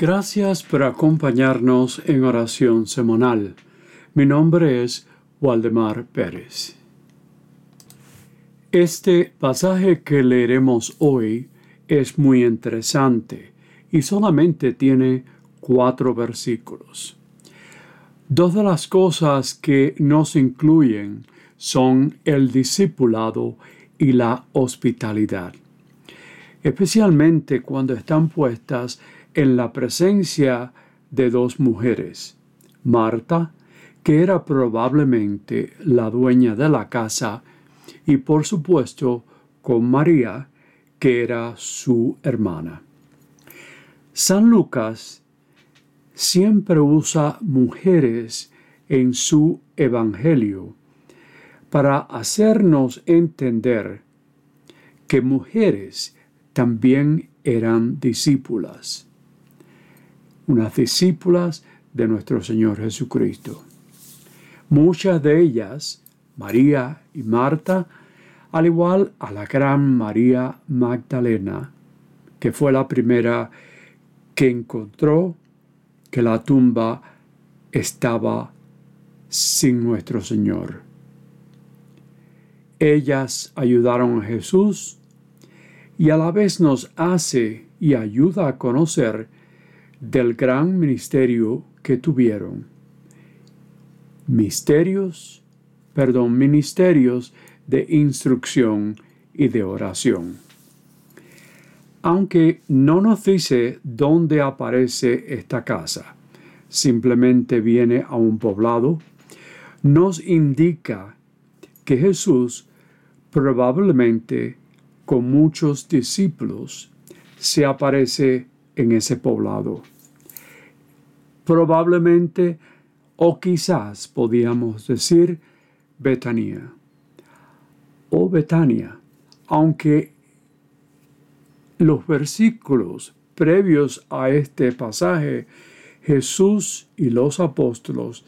Gracias por acompañarnos en oración semanal. Mi nombre es Waldemar Pérez. Este pasaje que leeremos hoy es muy interesante y solamente tiene cuatro versículos. Dos de las cosas que nos incluyen son el discipulado y la hospitalidad, especialmente cuando están puestas en la presencia de dos mujeres, Marta, que era probablemente la dueña de la casa, y por supuesto con María, que era su hermana. San Lucas siempre usa mujeres en su Evangelio para hacernos entender que mujeres también eran discípulas unas discípulas de nuestro Señor Jesucristo. Muchas de ellas, María y Marta, al igual a la gran María Magdalena, que fue la primera que encontró que la tumba estaba sin nuestro Señor. Ellas ayudaron a Jesús y a la vez nos hace y ayuda a conocer del gran ministerio que tuvieron. Misterios, perdón, ministerios de instrucción y de oración. Aunque no nos dice dónde aparece esta casa, simplemente viene a un poblado, nos indica que Jesús probablemente con muchos discípulos se aparece en ese poblado. Probablemente o quizás podíamos decir Betania o Betania, aunque los versículos previos a este pasaje, Jesús y los apóstoles,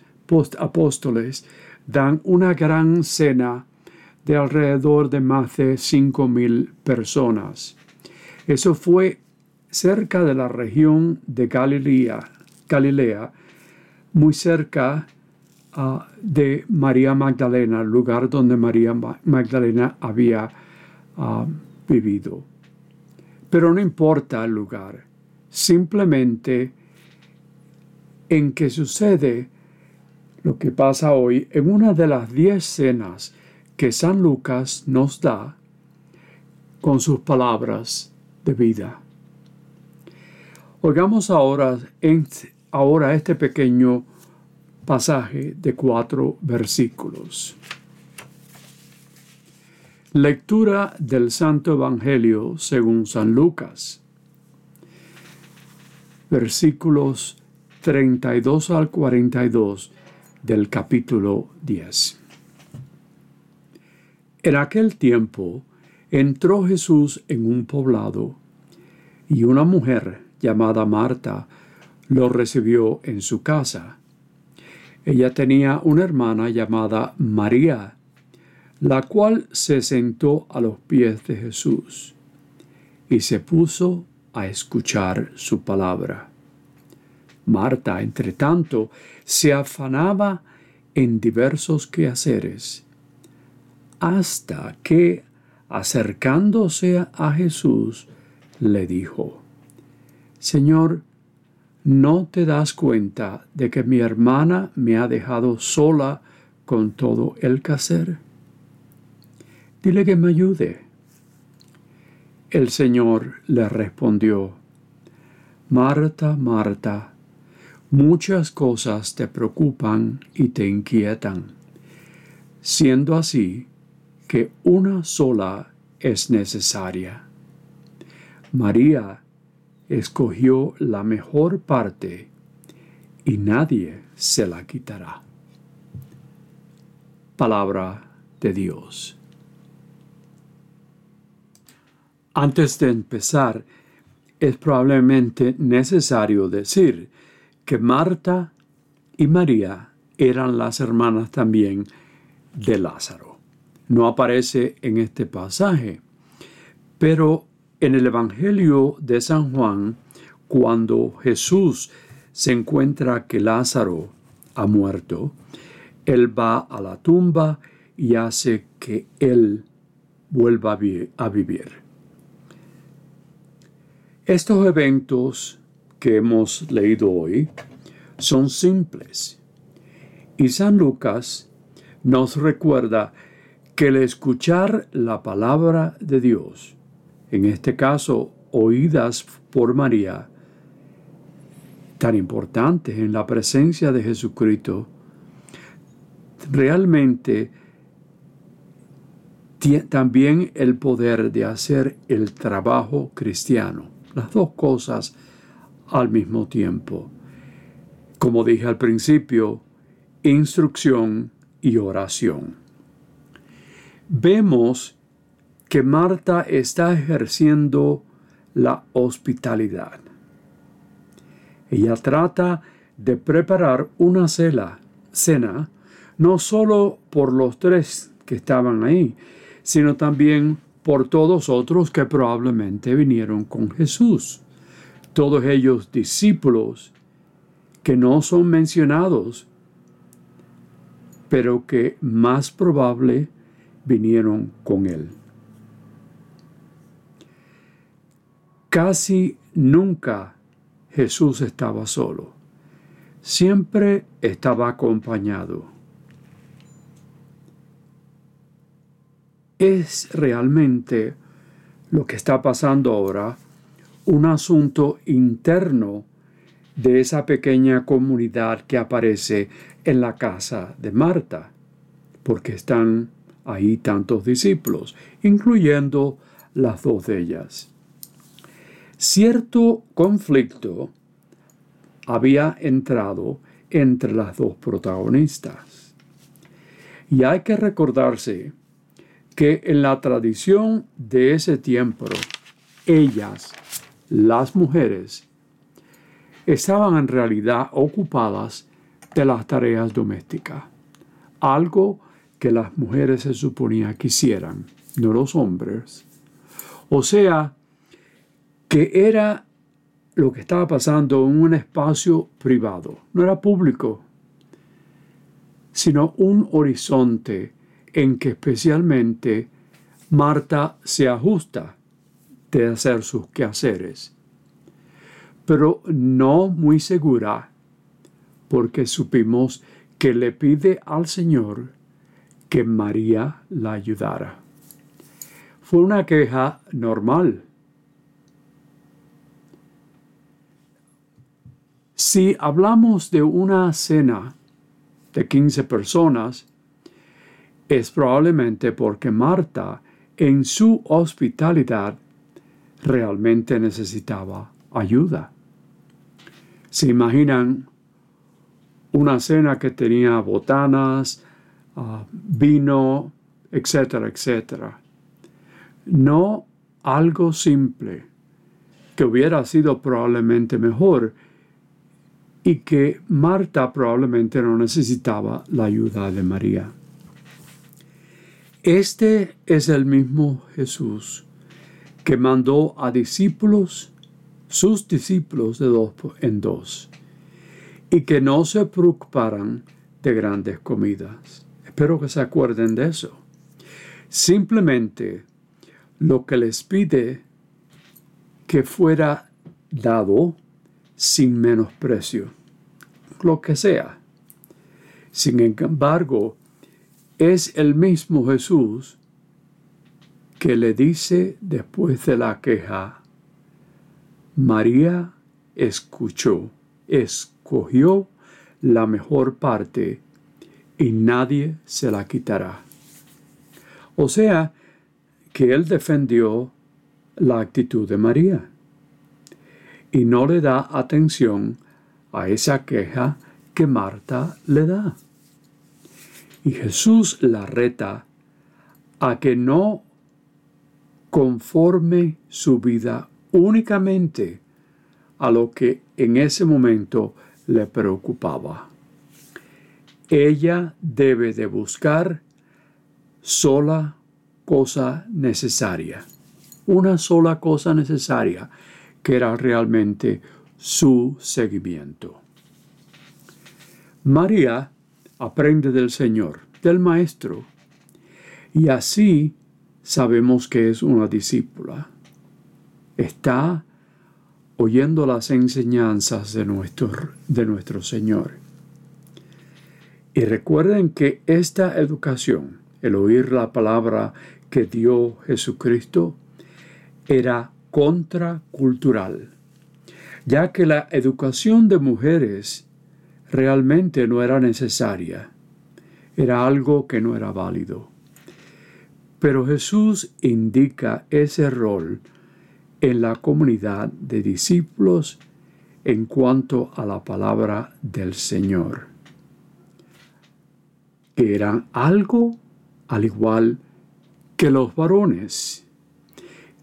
apóstoles dan una gran cena de alrededor de más de cinco mil personas. Eso fue cerca de la región de Galilea, Galilea muy cerca ah, de María Magdalena, lugar donde María Magdalena había ah, vivido. Pero no importa el lugar, simplemente en que sucede lo que pasa hoy en una de las diez cenas que San Lucas nos da con sus palabras de vida. Oigamos ahora, ahora este pequeño pasaje de cuatro versículos. Lectura del Santo Evangelio según San Lucas. Versículos 32 al 42 del capítulo 10. En aquel tiempo entró Jesús en un poblado y una mujer llamada Marta, lo recibió en su casa. Ella tenía una hermana llamada María, la cual se sentó a los pies de Jesús y se puso a escuchar su palabra. Marta, entre tanto, se afanaba en diversos quehaceres, hasta que, acercándose a Jesús, le dijo, Señor, ¿no te das cuenta de que mi hermana me ha dejado sola con todo el quehacer? Dile que me ayude. El Señor le respondió, Marta, Marta, muchas cosas te preocupan y te inquietan, siendo así que una sola es necesaria. María escogió la mejor parte y nadie se la quitará. Palabra de Dios. Antes de empezar, es probablemente necesario decir que Marta y María eran las hermanas también de Lázaro. No aparece en este pasaje, pero en el Evangelio de San Juan cuando Jesús se encuentra que Lázaro ha muerto, Él va a la tumba y hace que Él vuelva a vivir. Estos eventos que hemos leído hoy son simples y San Lucas nos recuerda que el escuchar la palabra de Dios, en este caso oídas por María, tan importantes en la presencia de Jesucristo, realmente también el poder de hacer el trabajo cristiano. Las dos cosas al mismo tiempo. Como dije al principio, instrucción y oración. Vemos que Marta está ejerciendo la hospitalidad. Ella trata de preparar una cena, cena no solo por los tres que estaban ahí, sino también por todos otros que probablemente vinieron con Jesús. Todos ellos discípulos que no son mencionados, pero que más probable vinieron con él. Casi nunca Jesús estaba solo, siempre estaba acompañado. Es realmente lo que está pasando ahora un asunto interno de esa pequeña comunidad que aparece en la casa de Marta, porque están ahí tantos discípulos, incluyendo las dos de ellas. Cierto conflicto había entrado entre las dos protagonistas. Y hay que recordarse que en la tradición de ese tiempo, ellas, las mujeres, estaban en realidad ocupadas de las tareas domésticas, algo que las mujeres se suponía quisieran, no los hombres. O sea, que era lo que estaba pasando en un espacio privado, no era público, sino un horizonte en que especialmente Marta se ajusta de hacer sus quehaceres, pero no muy segura porque supimos que le pide al Señor que María la ayudara. Fue una queja normal. Si hablamos de una cena de 15 personas, es probablemente porque Marta, en su hospitalidad, realmente necesitaba ayuda. ¿Se imaginan una cena que tenía botanas, ah, vino, etcétera, etcétera? No algo simple, que hubiera sido probablemente mejor y que Marta probablemente no necesitaba la ayuda de María. Este es el mismo Jesús que mandó a discípulos, sus discípulos de dos en dos, y que no se preocuparan de grandes comidas. Espero que se acuerden de eso. Simplemente lo que les pide que fuera dado sin menosprecio, lo que sea. Sin embargo, es el mismo Jesús que le dice después de la queja, María escuchó, escogió la mejor parte y nadie se la quitará. O sea, que él defendió la actitud de María y no le da atención a esa queja que Marta le da. Y Jesús la reta a que no conforme su vida únicamente a lo que en ese momento le preocupaba. Ella debe de buscar sola cosa necesaria, una sola cosa necesaria, que era realmente su seguimiento. María aprende del Señor, del Maestro, y así sabemos que es una discípula. Está oyendo las enseñanzas de nuestro, de nuestro Señor. Y recuerden que esta educación, el oír la palabra que dio Jesucristo, era contracultural, ya que la educación de mujeres realmente no era necesaria, era algo que no era válido. Pero Jesús indica ese rol en la comunidad de discípulos en cuanto a la palabra del Señor, que eran algo al igual que los varones,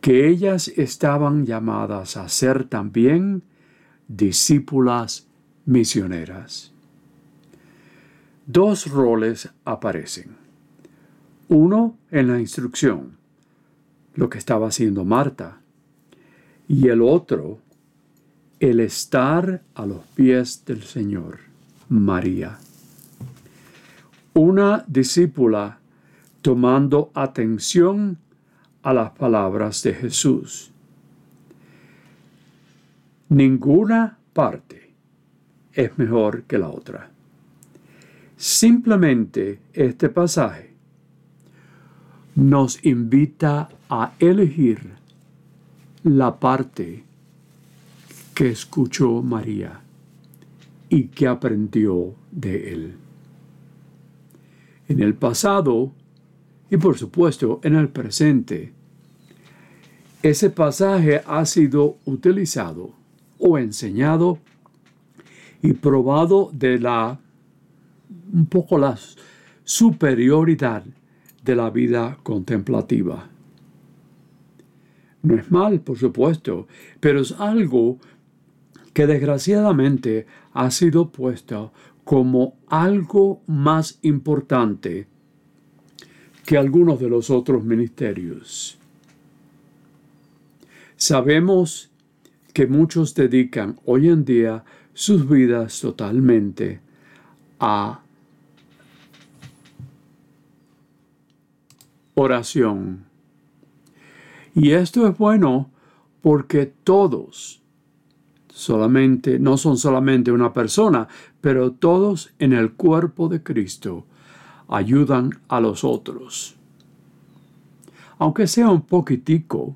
que ellas estaban llamadas a ser también discípulas misioneras. Dos roles aparecen. Uno en la instrucción, lo que estaba haciendo Marta, y el otro, el estar a los pies del Señor, María. Una discípula tomando atención a las palabras de Jesús. Ninguna parte es mejor que la otra. Simplemente este pasaje nos invita a elegir la parte que escuchó María y que aprendió de él. En el pasado y por supuesto en el presente, ese pasaje ha sido utilizado o enseñado y probado de la un poco la superioridad de la vida contemplativa. No es mal, por supuesto, pero es algo que desgraciadamente ha sido puesto como algo más importante que algunos de los otros ministerios. Sabemos que muchos dedican hoy en día sus vidas totalmente a oración. Y esto es bueno porque todos, solamente, no son solamente una persona, pero todos en el cuerpo de Cristo ayudan a los otros. Aunque sea un poquitico,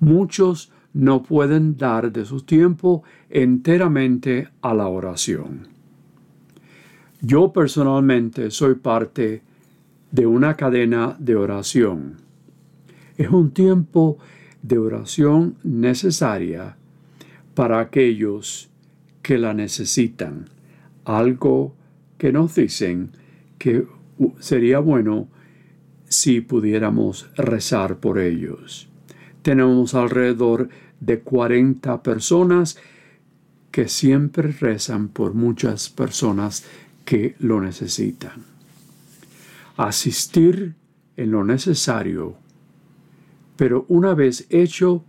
muchos no pueden dar de su tiempo enteramente a la oración. Yo personalmente soy parte de una cadena de oración es un tiempo de oración necesaria para aquellos que la necesitan. Algo que nos dicen que sería bueno si pudiéramos rezar por ellos. Tenemos alrededor de 40 personas que siempre rezan por muchas personas que lo necesitan. Asistir en lo necesario pero una vez hecho,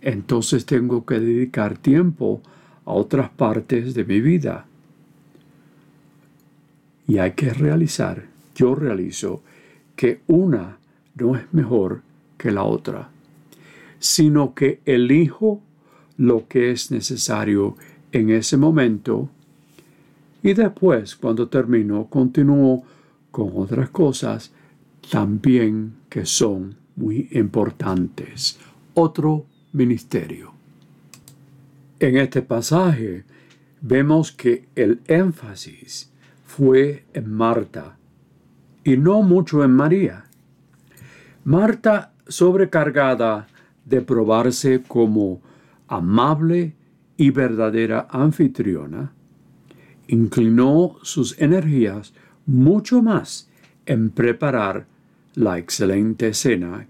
entonces tengo que dedicar tiempo a otras partes de mi vida. Y hay que realizar, yo realizo, que una no es mejor que la otra, sino que elijo lo que es necesario en ese momento y después, cuando termino, continúo con otras cosas también que son muy importantes. Otro ministerio. En este pasaje vemos que el énfasis fue en Marta y no mucho en María. Marta, sobrecargada de probarse como amable y verdadera anfitriona, inclinó sus energías mucho más en preparar la excelente cena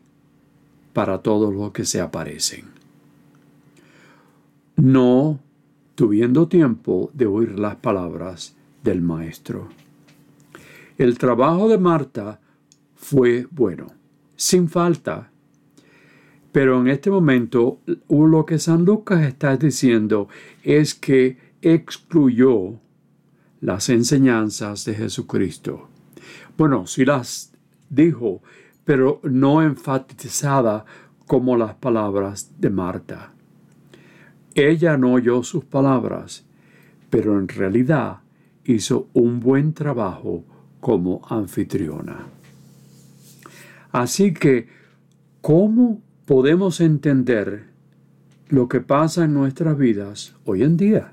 para todos los que se aparecen. No tuviendo tiempo de oír las palabras del Maestro. El trabajo de Marta fue bueno, sin falta, Pero en este momento lo que San Lucas está diciendo es que excluyó las enseñanzas de Jesucristo. Bueno, sí las dijo, pero no enfatizada como las palabras de Marta. Ella no oyó sus palabras, pero en realidad hizo un buen trabajo como anfitriona. Así que, ¿cómo podemos entender lo que pasa en nuestras vidas hoy en día?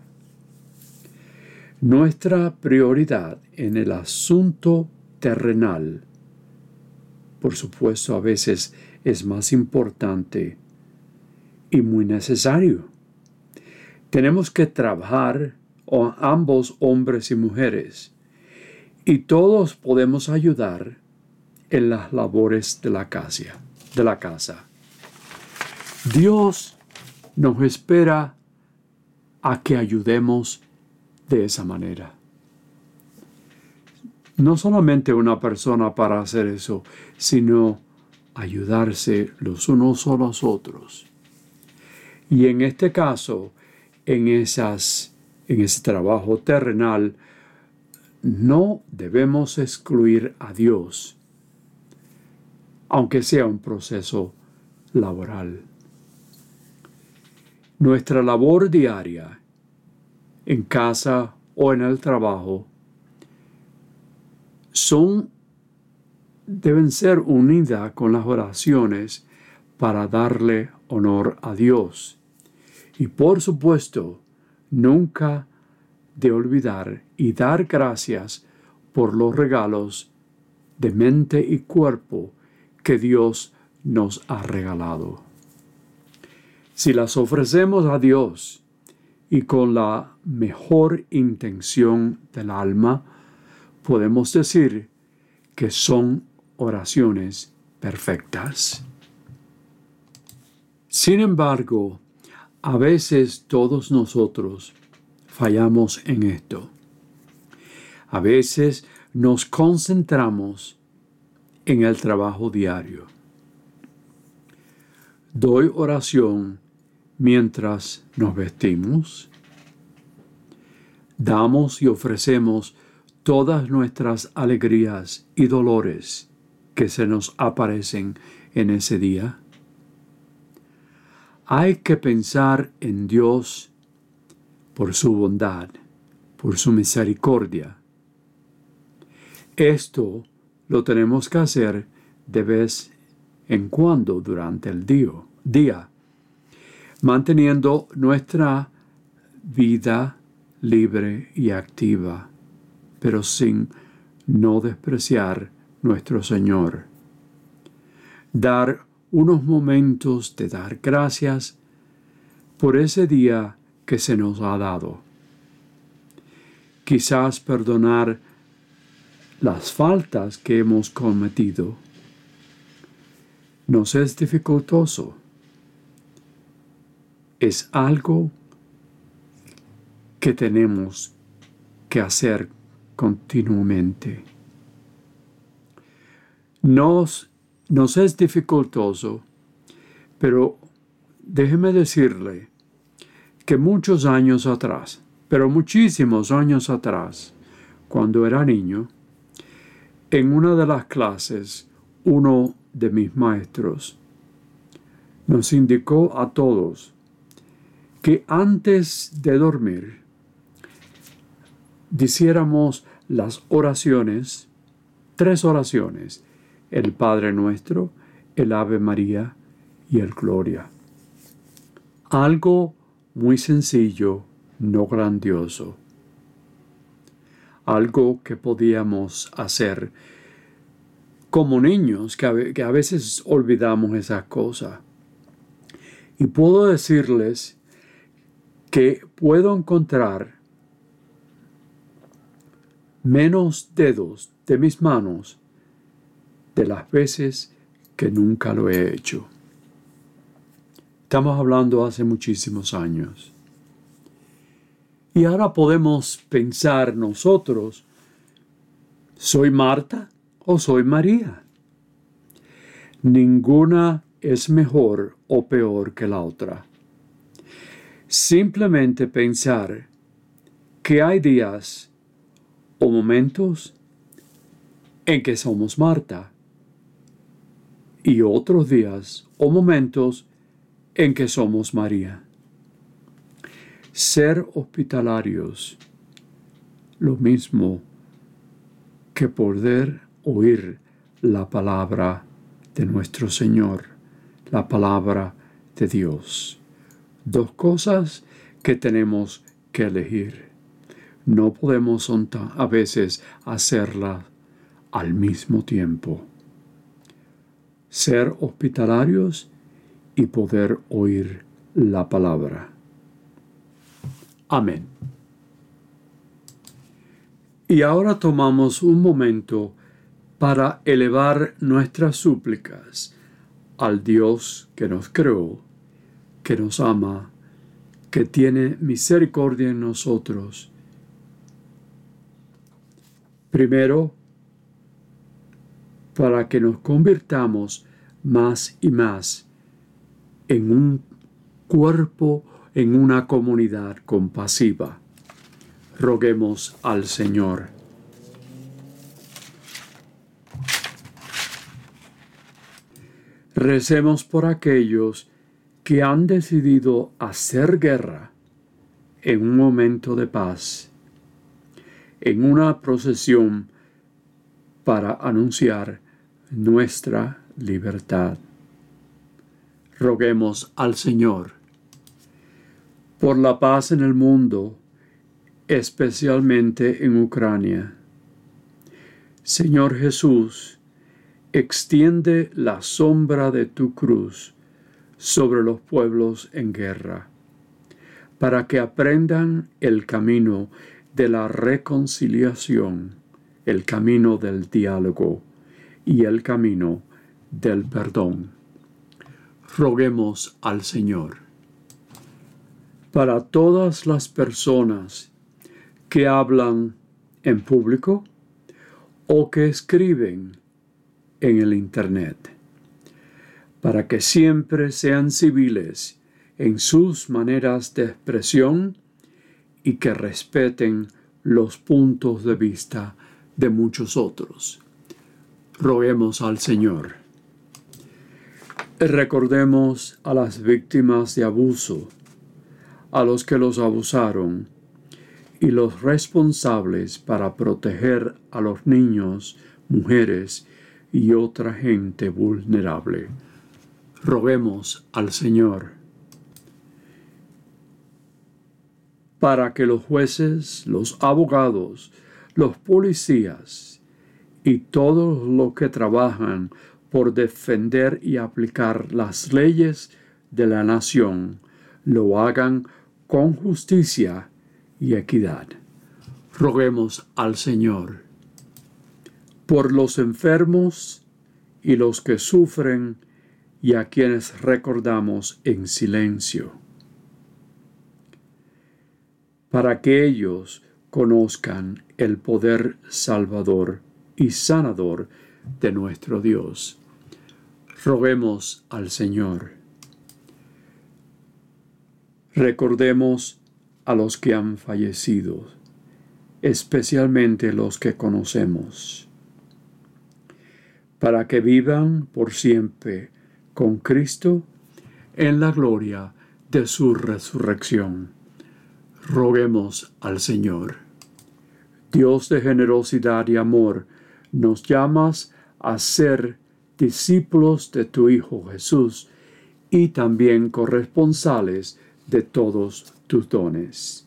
Nuestra prioridad en el asunto terrenal, por supuesto, a veces es más importante y muy necesario. Tenemos que trabajar ambos hombres y mujeres y todos podemos ayudar en las labores de la casa. De la casa. Dios nos espera a que ayudemos de esa manera. No solamente una persona para hacer eso, sino ayudarse los unos a los otros. Y en este caso, en, esas, en ese trabajo terrenal, no debemos excluir a Dios, aunque sea un proceso laboral. Nuestra labor diaria, en casa o en el trabajo, son deben ser unidas con las oraciones para darle honor a Dios. Y por supuesto, nunca de olvidar y dar gracias por los regalos de mente y cuerpo que Dios nos ha regalado. Si las ofrecemos a Dios y con la mejor intención del alma, podemos decir que son oraciones perfectas. Sin embargo, a veces todos nosotros fallamos en esto. A veces nos concentramos en el trabajo diario. Doy oración mientras nos vestimos. Damos y ofrecemos todas nuestras alegrías y dolores que se nos aparecen en ese día. Hay que pensar en Dios por su bondad, por su misericordia. Esto lo tenemos que hacer de vez en cuando durante el día, manteniendo nuestra vida libre y activa, pero sin no despreciar nuestro Señor. Dar unos momentos de dar gracias por ese día que se nos ha dado. Quizás perdonar las faltas que hemos cometido. Nos es dificultoso. Es algo que tenemos que hacer continuamente. Nos, nos es dificultoso, pero déjeme decirle que muchos años atrás, pero muchísimos años atrás, cuando era niño, en una de las clases, uno de mis maestros nos indicó a todos que antes de dormir diciéramos las oraciones, tres oraciones, el Padre Nuestro, el Ave María y el Gloria. Algo muy sencillo, no grandioso. Algo que podíamos hacer como niños, que a, veces olvidamos esas cosas. Y puedo decirles que puedo encontrar menos dedos de mis manos de las veces que nunca lo he hecho. Estamos hablando hace muchísimos años. Y ahora podemos pensar nosotros, ¿soy Marta o soy María? Ninguna es mejor o peor que la otra. Simplemente pensar que hay días o momentos en que somos Marta y otros días o momentos en que somos María. Ser hospitalarios, lo mismo que poder oír la palabra de nuestro Señor, la palabra de Dios. Dos cosas que tenemos que elegir. No podemos a veces hacerlas al mismo tiempo. Ser hospitalarios y poder oír la palabra. Amén. Y ahora tomamos un momento para elevar nuestras súplicas al Dios que nos creó, que nos ama, que tiene misericordia en nosotros. Primero, para que nos convirtamos más y más en un cuerpo, en una comunidad compasiva. Roguemos al Señor. Recemos por aquellos que han decidido hacer guerra en un momento de paz, en una procesión para anunciar nuestra libertad. Roguemos al Señor por la paz en el mundo, especialmente en Ucrania. Señor Jesús, extiende la sombra de tu cruz sobre los pueblos en guerra, para que aprendan el camino de la reconciliación, el camino del diálogo y el camino del perdón. Roguemos al Señor. Para todas las personas que hablan en público o que escriben en el Internet, para que siempre sean civiles en sus maneras de expresión y que respeten los puntos de vista de muchos otros. Roguemos al Señor. Recordemos a las víctimas de abuso, a los que los abusaron y los responsables para proteger a los niños, mujeres y otra gente vulnerable. Roguemos al Señor para que los jueces, los abogados, los policías y todos los que trabajan por defender y aplicar las leyes de la nación lo hagan con justicia y equidad. Roguemos al Señor por los enfermos y los que sufren y a quienes recordamos en silencio, para que ellos conozcan el poder salvador y sanador de nuestro Dios. Roguemos al Señor. Recordemos a los que han fallecido, especialmente los que conocemos para que vivan por siempre con Cristo en la gloria de su resurrección. Roguemos al Señor. Dios de generosidad y amor, nos llamas a ser discípulos de tu Hijo Jesús y también corresponsales de todos tus dones.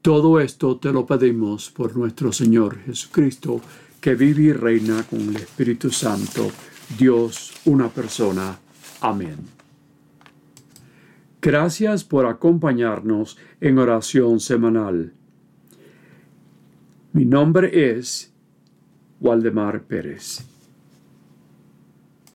Todo esto te lo pedimos por nuestro Señor Jesucristo, que vive y reina con el Espíritu Santo, Dios, una persona. Amén. Gracias por acompañarnos en oración semanal. Mi nombre es Waldemar Pérez.